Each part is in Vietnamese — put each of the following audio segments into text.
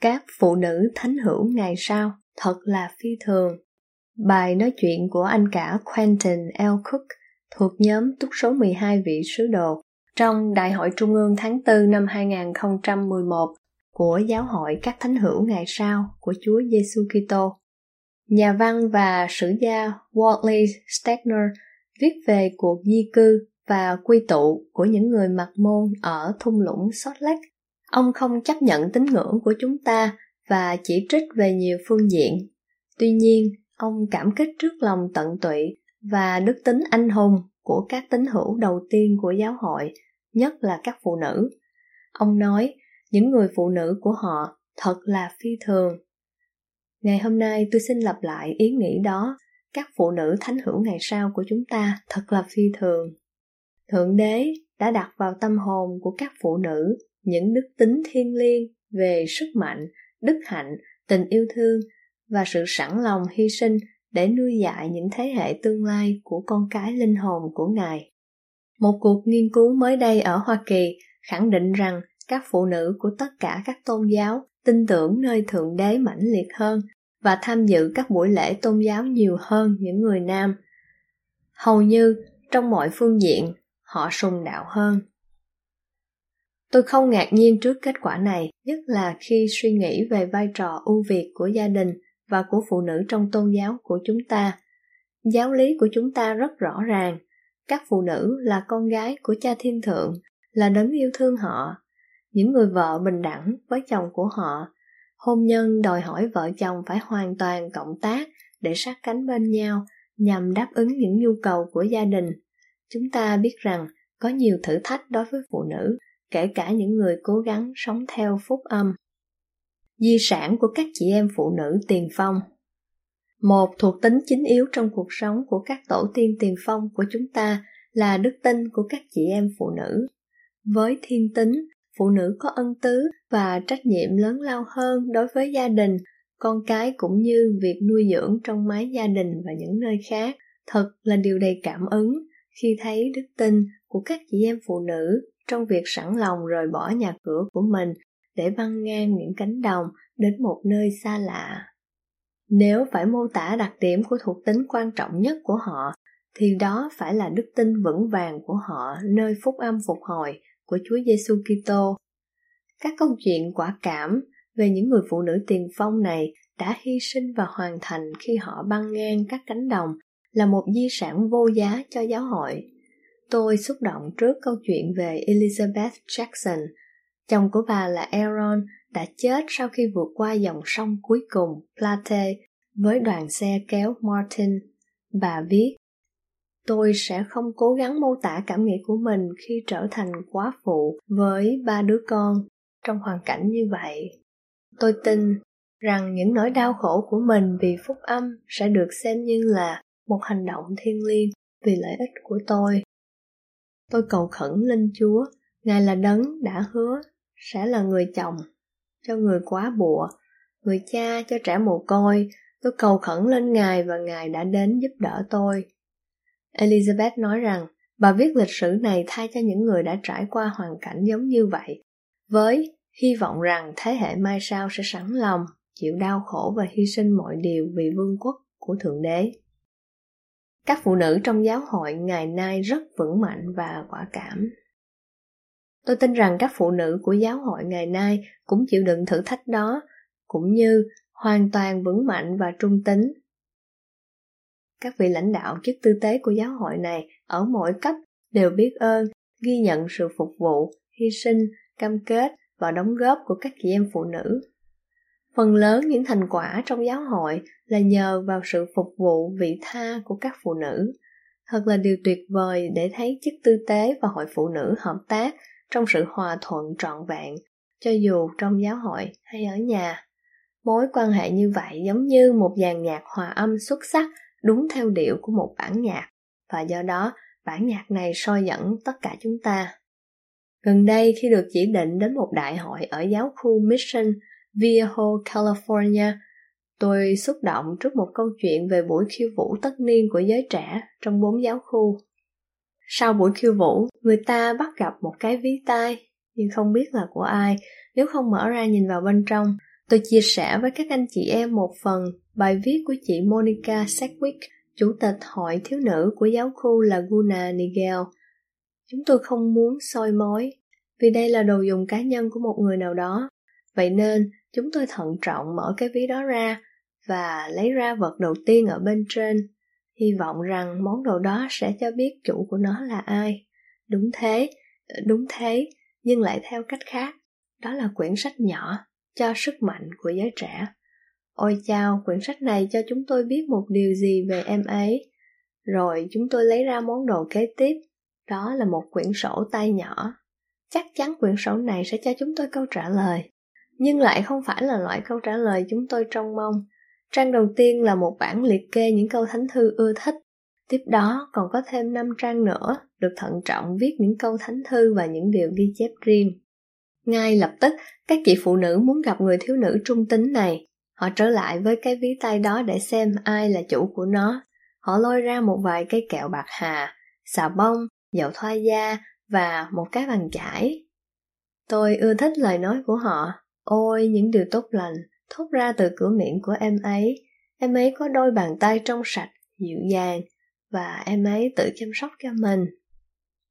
Các phụ nữ thánh hữu ngày sau, thật là phi thường. Bài nói chuyện của anh cả Quentin L. Cook thuộc nhóm túc số 12 vị sứ đồ trong Đại hội Trung ương tháng 4 năm 2011 của Giáo hội các thánh hữu ngày sau của Chúa Giêsu Kitô. Nhà văn và sử gia Wally Stegner viết về cuộc di cư và quy tụ của những người mặc môn ở thung lũng Salt Lake ông không chấp nhận tín ngưỡng của chúng ta và chỉ trích về nhiều phương diện. Tuy nhiên, ông cảm kích trước lòng tận tụy và đức tính anh hùng của các tín hữu đầu tiên của giáo hội, nhất là các phụ nữ. Ông nói, những người phụ nữ của họ thật là phi thường. Ngày hôm nay tôi xin lặp lại ý nghĩ đó. Các phụ nữ thánh hữu ngày sau của chúng ta thật là phi thường. Thượng đế đã đặt vào tâm hồn của các phụ nữ những đức tính thiêng liêng về sức mạnh, đức hạnh, tình yêu thương và sự sẵn lòng hy sinh để nuôi dạy những thế hệ tương lai của con cái linh hồn của ngài. Một cuộc nghiên cứu mới đây ở hoa kỳ khẳng định rằng các phụ nữ của tất cả các tôn giáo tin tưởng nơi thượng đế mãnh liệt hơn và tham dự các buổi lễ tôn giáo nhiều hơn những người nam. Hầu như trong mọi phương diện, họ sùng đạo hơn. Tôi không ngạc nhiên trước kết quả này, nhất là khi suy nghĩ về vai trò ưu việt của gia đình và của phụ nữ trong tôn giáo của chúng ta. Giáo lý của chúng ta rất rõ ràng, các phụ nữ là con gái của cha thiên thượng, là đấng yêu thương họ, những người vợ bình đẳng với chồng của họ. Hôn nhân đòi hỏi vợ chồng phải hoàn toàn cộng tác để sát cánh bên nhau nhằm đáp ứng những nhu cầu của gia đình. Chúng ta biết rằng có nhiều thử thách đối với phụ nữ kể cả những người cố gắng sống theo phúc âm. Di sản của các chị em phụ nữ tiền phong Một thuộc tính chính yếu trong cuộc sống của các tổ tiên tiền phong của chúng ta là đức tin của các chị em phụ nữ. Với thiên tính, phụ nữ có ân tứ và trách nhiệm lớn lao hơn đối với gia đình, con cái cũng như việc nuôi dưỡng trong mái gia đình và những nơi khác. Thật là điều đầy cảm ứng khi thấy đức tin của các chị em phụ nữ trong việc sẵn lòng rời bỏ nhà cửa của mình để băng ngang những cánh đồng đến một nơi xa lạ. Nếu phải mô tả đặc điểm của thuộc tính quan trọng nhất của họ, thì đó phải là đức tin vững vàng của họ nơi phúc âm phục hồi của Chúa Giêsu Kitô. Các câu chuyện quả cảm về những người phụ nữ tiền phong này đã hy sinh và hoàn thành khi họ băng ngang các cánh đồng là một di sản vô giá cho giáo hội. Tôi xúc động trước câu chuyện về Elizabeth Jackson. Chồng của bà là Aaron đã chết sau khi vượt qua dòng sông cuối cùng Platte với đoàn xe kéo Martin. Bà viết, Tôi sẽ không cố gắng mô tả cảm nghĩ của mình khi trở thành quá phụ với ba đứa con trong hoàn cảnh như vậy. Tôi tin rằng những nỗi đau khổ của mình vì phúc âm sẽ được xem như là một hành động thiêng liêng vì lợi ích của tôi Tôi cầu khẩn lên Chúa, Ngài là đấng đã hứa sẽ là người chồng cho người quá bụa, người cha cho trẻ mồ côi. Tôi cầu khẩn lên Ngài và Ngài đã đến giúp đỡ tôi. Elizabeth nói rằng bà viết lịch sử này thay cho những người đã trải qua hoàn cảnh giống như vậy, với hy vọng rằng thế hệ mai sau sẽ sẵn lòng chịu đau khổ và hy sinh mọi điều vì vương quốc của Thượng Đế. Các phụ nữ trong giáo hội ngày nay rất vững mạnh và quả cảm. Tôi tin rằng các phụ nữ của giáo hội ngày nay cũng chịu đựng thử thách đó, cũng như hoàn toàn vững mạnh và trung tính. Các vị lãnh đạo chức tư tế của giáo hội này ở mỗi cấp đều biết ơn, ghi nhận sự phục vụ, hy sinh, cam kết và đóng góp của các chị em phụ nữ Phần lớn những thành quả trong giáo hội là nhờ vào sự phục vụ vị tha của các phụ nữ. Thật là điều tuyệt vời để thấy chức tư tế và hội phụ nữ hợp tác trong sự hòa thuận trọn vẹn, cho dù trong giáo hội hay ở nhà. Mối quan hệ như vậy giống như một dàn nhạc hòa âm xuất sắc đúng theo điệu của một bản nhạc, và do đó bản nhạc này soi dẫn tất cả chúng ta. Gần đây khi được chỉ định đến một đại hội ở giáo khu Mission Viejo, California, tôi xúc động trước một câu chuyện về buổi khiêu vũ tất niên của giới trẻ trong bốn giáo khu. Sau buổi khiêu vũ, người ta bắt gặp một cái ví tai, nhưng không biết là của ai, nếu không mở ra nhìn vào bên trong. Tôi chia sẻ với các anh chị em một phần bài viết của chị Monica Sedgwick, chủ tịch hội thiếu nữ của giáo khu Laguna Niguel. Chúng tôi không muốn soi mối, vì đây là đồ dùng cá nhân của một người nào đó. Vậy nên, chúng tôi thận trọng mở cái ví đó ra và lấy ra vật đầu tiên ở bên trên. Hy vọng rằng món đồ đó sẽ cho biết chủ của nó là ai. Đúng thế ờ, đúng thế nhưng lại theo cách khác. Đó là quyển sách nhỏ cho sức mạnh của giới trẻ. Ôi chao quyển sách này cho chúng tôi biết một điều gì về em ấy. Rồi chúng tôi lấy ra món đồ kế tiếp. Đó là một quyển sổ tay nhỏ. Chắc chắn quyển sổ này sẽ cho chúng tôi câu trả lời nhưng lại không phải là loại câu trả lời chúng tôi trông mong Trang đầu tiên là một bản liệt kê những câu thánh thư ưa thích. Tiếp đó còn có thêm 5 trang nữa, được thận trọng viết những câu thánh thư và những điều ghi chép riêng. Ngay lập tức, các chị phụ nữ muốn gặp người thiếu nữ trung tính này. Họ trở lại với cái ví tay đó để xem ai là chủ của nó. Họ lôi ra một vài cây kẹo bạc hà, xà bông, dầu thoa da và một cái bàn chải. Tôi ưa thích lời nói của họ. Ôi, những điều tốt lành, thốt ra từ cửa miệng của em ấy. Em ấy có đôi bàn tay trong sạch, dịu dàng, và em ấy tự chăm sóc cho mình.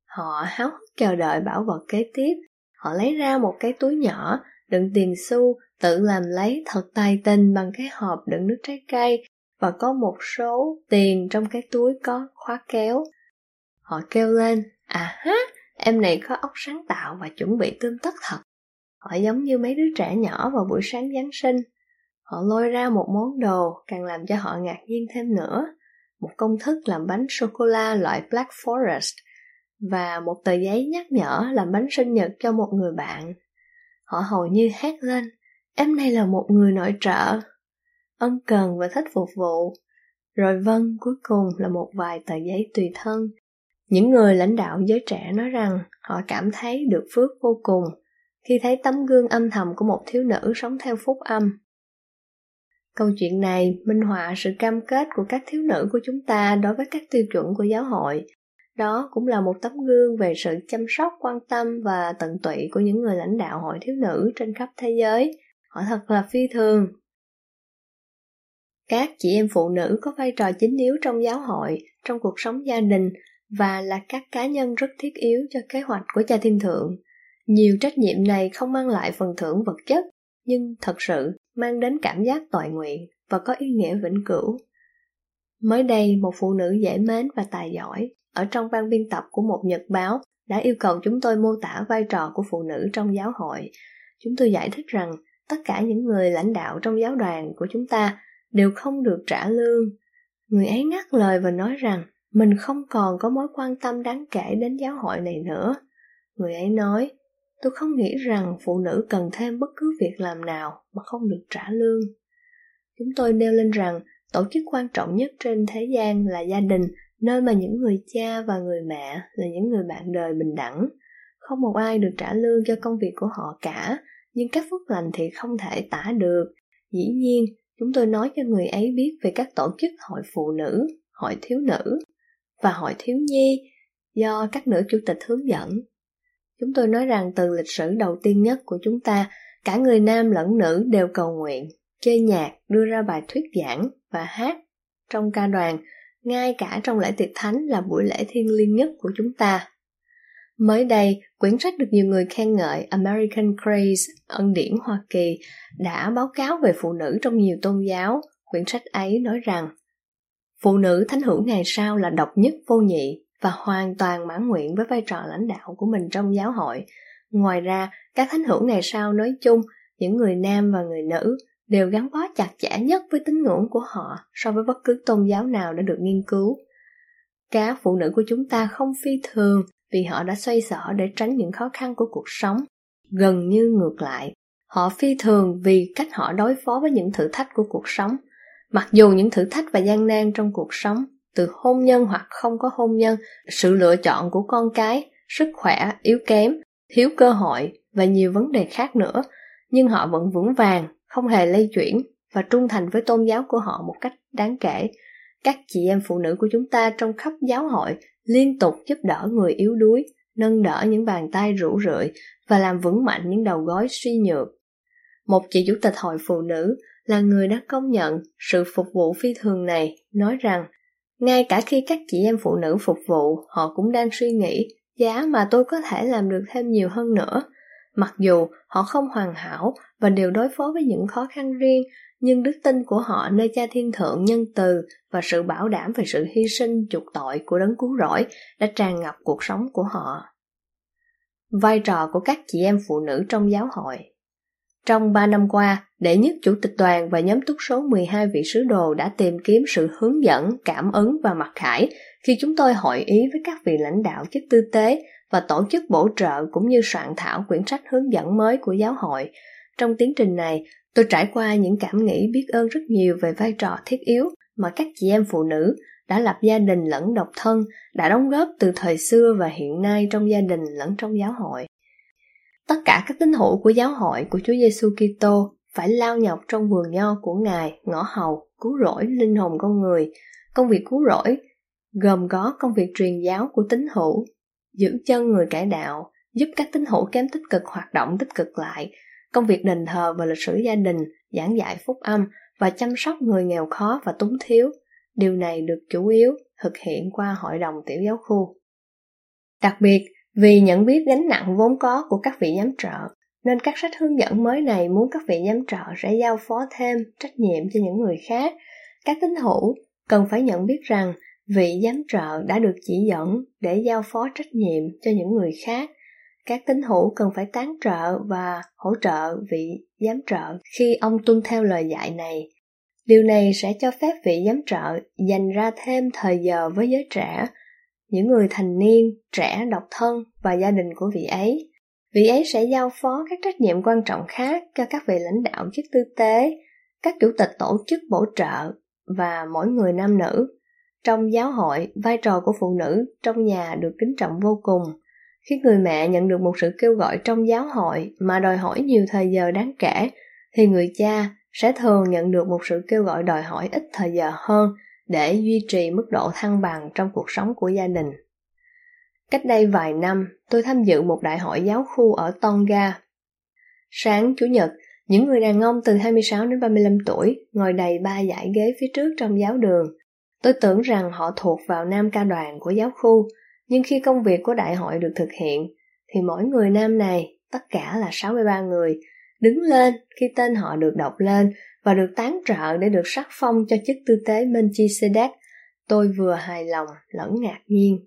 Họ háo hức chờ đợi bảo vật kế tiếp. Họ lấy ra một cái túi nhỏ, đựng tiền xu, tự làm lấy thật tài tình bằng cái hộp đựng nước trái cây, và có một số tiền trong cái túi có khóa kéo. Họ kêu lên, à ha, em này có óc sáng tạo và chuẩn bị tươm tất thật. Họ giống như mấy đứa trẻ nhỏ vào buổi sáng Giáng sinh. Họ lôi ra một món đồ càng làm cho họ ngạc nhiên thêm nữa. Một công thức làm bánh sô-cô-la loại Black Forest và một tờ giấy nhắc nhở làm bánh sinh nhật cho một người bạn. Họ hầu như hét lên, em này là một người nội trợ, ân cần và thích phục vụ. Rồi vâng, cuối cùng là một vài tờ giấy tùy thân. Những người lãnh đạo giới trẻ nói rằng họ cảm thấy được phước vô cùng khi thấy tấm gương âm thầm của một thiếu nữ sống theo phúc âm. Câu chuyện này minh họa sự cam kết của các thiếu nữ của chúng ta đối với các tiêu chuẩn của giáo hội. Đó cũng là một tấm gương về sự chăm sóc, quan tâm và tận tụy của những người lãnh đạo hội thiếu nữ trên khắp thế giới. Họ thật là phi thường. Các chị em phụ nữ có vai trò chính yếu trong giáo hội, trong cuộc sống gia đình và là các cá nhân rất thiết yếu cho kế hoạch của cha thiên thượng. Nhiều trách nhiệm này không mang lại phần thưởng vật chất, nhưng thật sự mang đến cảm giác tội nguyện và có ý nghĩa vĩnh cửu. Mới đây, một phụ nữ dễ mến và tài giỏi ở trong ban biên tập của một nhật báo đã yêu cầu chúng tôi mô tả vai trò của phụ nữ trong giáo hội. Chúng tôi giải thích rằng tất cả những người lãnh đạo trong giáo đoàn của chúng ta đều không được trả lương. Người ấy ngắt lời và nói rằng mình không còn có mối quan tâm đáng kể đến giáo hội này nữa. Người ấy nói, tôi không nghĩ rằng phụ nữ cần thêm bất cứ việc làm nào mà không được trả lương. Chúng tôi nêu lên rằng tổ chức quan trọng nhất trên thế gian là gia đình, nơi mà những người cha và người mẹ là những người bạn đời bình đẳng. Không một ai được trả lương cho công việc của họ cả, nhưng các phước lành thì không thể tả được. Dĩ nhiên, chúng tôi nói cho người ấy biết về các tổ chức hội phụ nữ, hội thiếu nữ và hội thiếu nhi do các nữ chủ tịch hướng dẫn. Chúng tôi nói rằng từ lịch sử đầu tiên nhất của chúng ta, cả người nam lẫn nữ đều cầu nguyện, chơi nhạc, đưa ra bài thuyết giảng và hát trong ca đoàn, ngay cả trong lễ tiệc thánh là buổi lễ thiêng liêng nhất của chúng ta. Mới đây, quyển sách được nhiều người khen ngợi American Grace, ân điển Hoa Kỳ, đã báo cáo về phụ nữ trong nhiều tôn giáo. Quyển sách ấy nói rằng, phụ nữ thánh hữu ngày sau là độc nhất vô nhị, và hoàn toàn mãn nguyện với vai trò lãnh đạo của mình trong giáo hội. Ngoài ra, các thánh hữu ngày sau nói chung, những người nam và người nữ đều gắn bó chặt chẽ nhất với tín ngưỡng của họ so với bất cứ tôn giáo nào đã được nghiên cứu. Các phụ nữ của chúng ta không phi thường vì họ đã xoay sở để tránh những khó khăn của cuộc sống. Gần như ngược lại, họ phi thường vì cách họ đối phó với những thử thách của cuộc sống. Mặc dù những thử thách và gian nan trong cuộc sống, từ hôn nhân hoặc không có hôn nhân, sự lựa chọn của con cái, sức khỏe yếu kém, thiếu cơ hội và nhiều vấn đề khác nữa, nhưng họ vẫn vững vàng, không hề lay chuyển và trung thành với tôn giáo của họ một cách đáng kể. Các chị em phụ nữ của chúng ta trong khắp giáo hội liên tục giúp đỡ người yếu đuối, nâng đỡ những bàn tay rũ rượi và làm vững mạnh những đầu gối suy nhược. Một chị chủ tịch hội phụ nữ là người đã công nhận sự phục vụ phi thường này, nói rằng ngay cả khi các chị em phụ nữ phục vụ, họ cũng đang suy nghĩ giá mà tôi có thể làm được thêm nhiều hơn nữa. Mặc dù họ không hoàn hảo và đều đối phó với những khó khăn riêng, nhưng đức tin của họ nơi cha thiên thượng nhân từ và sự bảo đảm về sự hy sinh chuộc tội của đấng cứu rỗi đã tràn ngập cuộc sống của họ. Vai trò của các chị em phụ nữ trong giáo hội trong ba năm qua, đệ nhất chủ tịch đoàn và nhóm túc số 12 vị sứ đồ đã tìm kiếm sự hướng dẫn, cảm ứng và mặc khải khi chúng tôi hội ý với các vị lãnh đạo chức tư tế và tổ chức bổ trợ cũng như soạn thảo quyển sách hướng dẫn mới của giáo hội. Trong tiến trình này, tôi trải qua những cảm nghĩ biết ơn rất nhiều về vai trò thiết yếu mà các chị em phụ nữ đã lập gia đình lẫn độc thân đã đóng góp từ thời xưa và hiện nay trong gia đình lẫn trong giáo hội. Tất cả các tín hữu của giáo hội của Chúa Giêsu Kitô phải lao nhọc trong vườn nho của Ngài, ngõ hầu, cứu rỗi linh hồn con người. Công việc cứu rỗi gồm có công việc truyền giáo của tín hữu, giữ chân người cải đạo, giúp các tín hữu kém tích cực hoạt động tích cực lại, công việc đền thờ và lịch sử gia đình, giảng dạy phúc âm và chăm sóc người nghèo khó và túng thiếu. Điều này được chủ yếu thực hiện qua hội đồng tiểu giáo khu. Đặc biệt, vì nhận biết gánh nặng vốn có của các vị giám trợ, nên các sách hướng dẫn mới này muốn các vị giám trợ sẽ giao phó thêm trách nhiệm cho những người khác. Các tín hữu cần phải nhận biết rằng vị giám trợ đã được chỉ dẫn để giao phó trách nhiệm cho những người khác các tín hữu cần phải tán trợ và hỗ trợ vị giám trợ khi ông tuân theo lời dạy này điều này sẽ cho phép vị giám trợ dành ra thêm thời giờ với giới trẻ những người thành niên trẻ độc thân và gia đình của vị ấy vị ấy sẽ giao phó các trách nhiệm quan trọng khác cho các vị lãnh đạo chức tư tế các chủ tịch tổ chức bổ trợ và mỗi người nam nữ trong giáo hội, vai trò của phụ nữ trong nhà được kính trọng vô cùng. Khi người mẹ nhận được một sự kêu gọi trong giáo hội mà đòi hỏi nhiều thời giờ đáng kể, thì người cha sẽ thường nhận được một sự kêu gọi đòi hỏi ít thời giờ hơn để duy trì mức độ thăng bằng trong cuộc sống của gia đình. Cách đây vài năm, tôi tham dự một đại hội giáo khu ở Tonga. Sáng Chủ nhật, những người đàn ông từ 26 đến 35 tuổi ngồi đầy ba dãy ghế phía trước trong giáo đường. Tôi tưởng rằng họ thuộc vào nam ca đoàn của giáo khu, nhưng khi công việc của đại hội được thực hiện, thì mỗi người nam này, tất cả là 63 người, đứng lên khi tên họ được đọc lên và được tán trợ để được sắc phong cho chức tư tế Melchizedek. Tôi vừa hài lòng lẫn ngạc nhiên.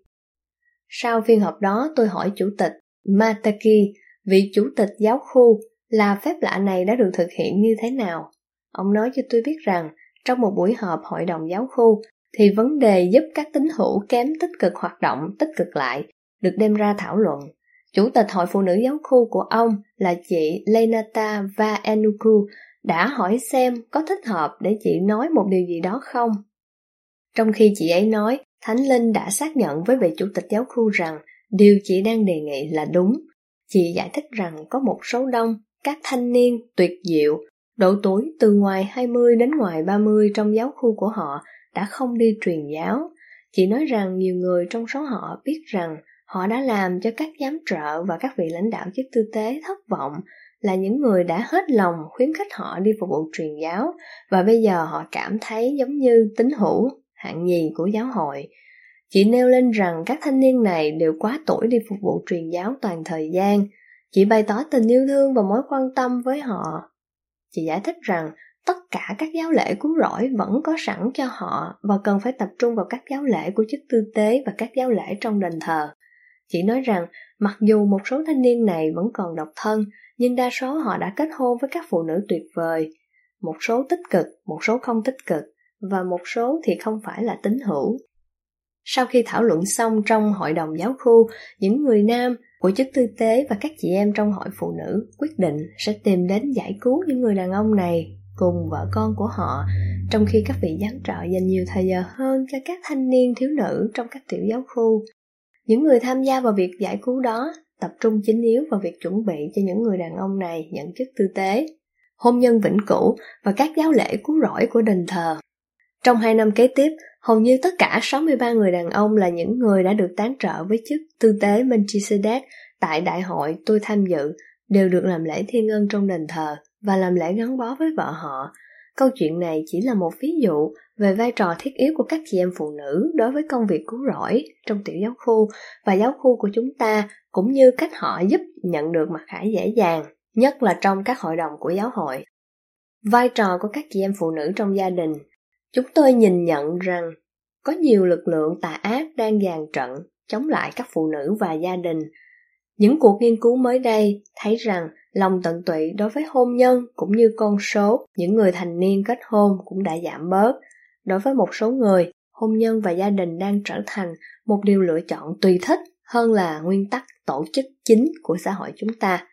Sau phiên họp đó tôi hỏi chủ tịch Mataki, vị chủ tịch giáo khu, là phép lạ này đã được thực hiện như thế nào. Ông nói cho tôi biết rằng trong một buổi họp hội đồng giáo khu, thì vấn đề giúp các tín hữu kém tích cực hoạt động tích cực lại được đem ra thảo luận. Chủ tịch Hội Phụ nữ Giáo khu của ông là chị Lenata Vaenuku đã hỏi xem có thích hợp để chị nói một điều gì đó không. Trong khi chị ấy nói, Thánh Linh đã xác nhận với vị chủ tịch giáo khu rằng điều chị đang đề nghị là đúng. Chị giải thích rằng có một số đông các thanh niên tuyệt diệu, độ tuổi từ ngoài 20 đến ngoài 30 trong giáo khu của họ đã không đi truyền giáo. Chị nói rằng nhiều người trong số họ biết rằng họ đã làm cho các giám trợ và các vị lãnh đạo chức tư tế thất vọng là những người đã hết lòng khuyến khích họ đi phục vụ truyền giáo và bây giờ họ cảm thấy giống như tín hữu hạng nhì của giáo hội. Chị nêu lên rằng các thanh niên này đều quá tuổi đi phục vụ truyền giáo toàn thời gian. Chị bày tỏ tình yêu thương và mối quan tâm với họ. Chị giải thích rằng tất cả các giáo lễ cứu rỗi vẫn có sẵn cho họ và cần phải tập trung vào các giáo lễ của chức tư tế và các giáo lễ trong đền thờ. Chị nói rằng mặc dù một số thanh niên này vẫn còn độc thân, nhưng đa số họ đã kết hôn với các phụ nữ tuyệt vời. Một số tích cực, một số không tích cực, và một số thì không phải là tín hữu. Sau khi thảo luận xong trong hội đồng giáo khu, những người nam, của chức tư tế và các chị em trong hội phụ nữ quyết định sẽ tìm đến giải cứu những người đàn ông này cùng vợ con của họ, trong khi các vị giám trợ dành nhiều thời giờ hơn cho các thanh niên thiếu nữ trong các tiểu giáo khu. Những người tham gia vào việc giải cứu đó tập trung chính yếu vào việc chuẩn bị cho những người đàn ông này nhận chức tư tế, hôn nhân vĩnh cửu và các giáo lễ cứu rỗi của đền thờ. Trong hai năm kế tiếp, hầu như tất cả 63 người đàn ông là những người đã được tán trợ với chức tư tế Melchizedek tại đại hội tôi tham dự đều được làm lễ thiên ân trong đền thờ và làm lễ gắn bó với vợ họ. Câu chuyện này chỉ là một ví dụ về vai trò thiết yếu của các chị em phụ nữ đối với công việc cứu rỗi trong tiểu giáo khu và giáo khu của chúng ta cũng như cách họ giúp nhận được mặt khải dễ dàng, nhất là trong các hội đồng của giáo hội. Vai trò của các chị em phụ nữ trong gia đình Chúng tôi nhìn nhận rằng có nhiều lực lượng tà ác đang dàn trận chống lại các phụ nữ và gia đình. Những cuộc nghiên cứu mới đây thấy rằng lòng tận tụy đối với hôn nhân cũng như con số những người thành niên kết hôn cũng đã giảm bớt. Đối với một số người, hôn nhân và gia đình đang trở thành một điều lựa chọn tùy thích hơn là nguyên tắc tổ chức chính của xã hội chúng ta.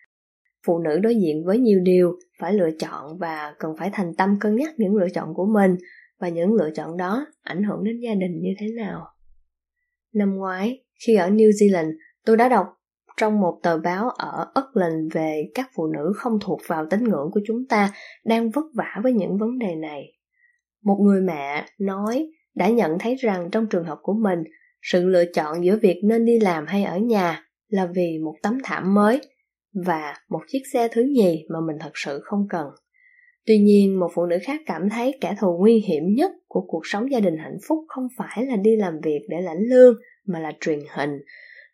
Phụ nữ đối diện với nhiều điều phải lựa chọn và cần phải thành tâm cân nhắc những lựa chọn của mình và những lựa chọn đó ảnh hưởng đến gia đình như thế nào. Năm ngoái, khi ở New Zealand, tôi đã đọc trong một tờ báo ở Auckland về các phụ nữ không thuộc vào tín ngưỡng của chúng ta đang vất vả với những vấn đề này. Một người mẹ nói đã nhận thấy rằng trong trường hợp của mình, sự lựa chọn giữa việc nên đi làm hay ở nhà là vì một tấm thảm mới và một chiếc xe thứ nhì mà mình thật sự không cần. Tuy nhiên, một phụ nữ khác cảm thấy kẻ thù nguy hiểm nhất của cuộc sống gia đình hạnh phúc không phải là đi làm việc để lãnh lương, mà là truyền hình.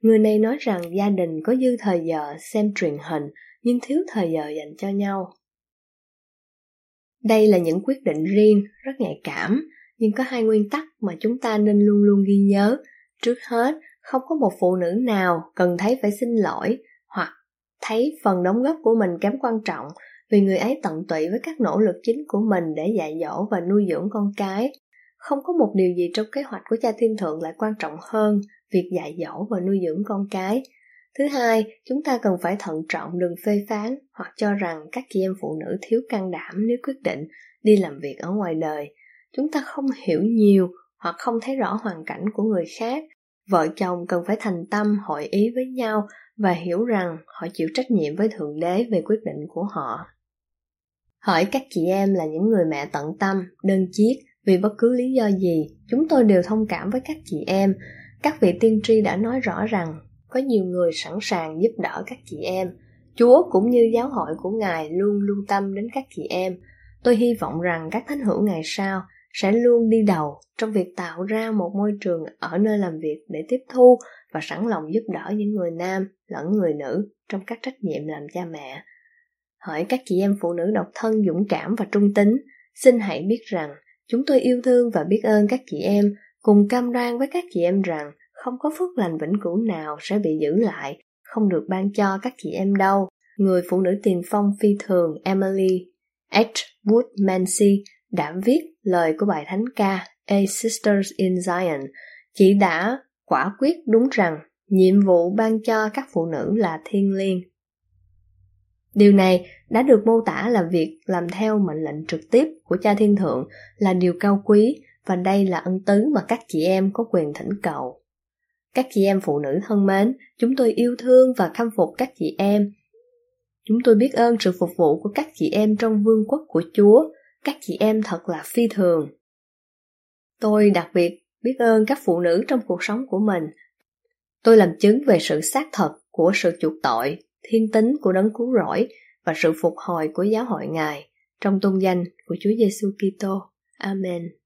Người này nói rằng gia đình có dư thời giờ xem truyền hình, nhưng thiếu thời giờ dành cho nhau. Đây là những quyết định riêng, rất nhạy cảm, nhưng có hai nguyên tắc mà chúng ta nên luôn luôn ghi nhớ. Trước hết, không có một phụ nữ nào cần thấy phải xin lỗi hoặc thấy phần đóng góp của mình kém quan trọng vì người ấy tận tụy với các nỗ lực chính của mình để dạy dỗ và nuôi dưỡng con cái. Không có một điều gì trong kế hoạch của cha thiên thượng lại quan trọng hơn việc dạy dỗ và nuôi dưỡng con cái. Thứ hai, chúng ta cần phải thận trọng đừng phê phán hoặc cho rằng các chị em phụ nữ thiếu can đảm nếu quyết định đi làm việc ở ngoài đời. Chúng ta không hiểu nhiều hoặc không thấy rõ hoàn cảnh của người khác. Vợ chồng cần phải thành tâm hội ý với nhau và hiểu rằng họ chịu trách nhiệm với Thượng Đế về quyết định của họ. Hỏi các chị em là những người mẹ tận tâm, đơn chiết, vì bất cứ lý do gì, chúng tôi đều thông cảm với các chị em. Các vị tiên tri đã nói rõ rằng, có nhiều người sẵn sàng giúp đỡ các chị em. Chúa cũng như giáo hội của Ngài luôn lưu tâm đến các chị em. Tôi hy vọng rằng các thánh hữu ngày sau sẽ luôn đi đầu trong việc tạo ra một môi trường ở nơi làm việc để tiếp thu và sẵn lòng giúp đỡ những người nam lẫn người nữ trong các trách nhiệm làm cha mẹ hỏi các chị em phụ nữ độc thân, dũng cảm và trung tính xin hãy biết rằng chúng tôi yêu thương và biết ơn các chị em cùng cam đoan với các chị em rằng không có phước lành vĩnh cửu nào sẽ bị giữ lại, không được ban cho các chị em đâu. Người phụ nữ tiền phong phi thường, emily h. Wood mancy, đã viết lời của bài thánh ca A Sisters in Zion. Chị đã quả quyết đúng rằng nhiệm vụ ban cho các phụ nữ là thiêng liêng. Điều này đã được mô tả là việc làm theo mệnh lệnh trực tiếp của cha thiên thượng là điều cao quý và đây là ân tứ mà các chị em có quyền thỉnh cầu. Các chị em phụ nữ thân mến, chúng tôi yêu thương và khâm phục các chị em. Chúng tôi biết ơn sự phục vụ của các chị em trong vương quốc của Chúa. Các chị em thật là phi thường. Tôi đặc biệt biết ơn các phụ nữ trong cuộc sống của mình. Tôi làm chứng về sự xác thật của sự chuộc tội thiên tính của đấng cứu rỗi và sự phục hồi của giáo hội Ngài trong tôn danh của Chúa Giêsu Kitô. Amen.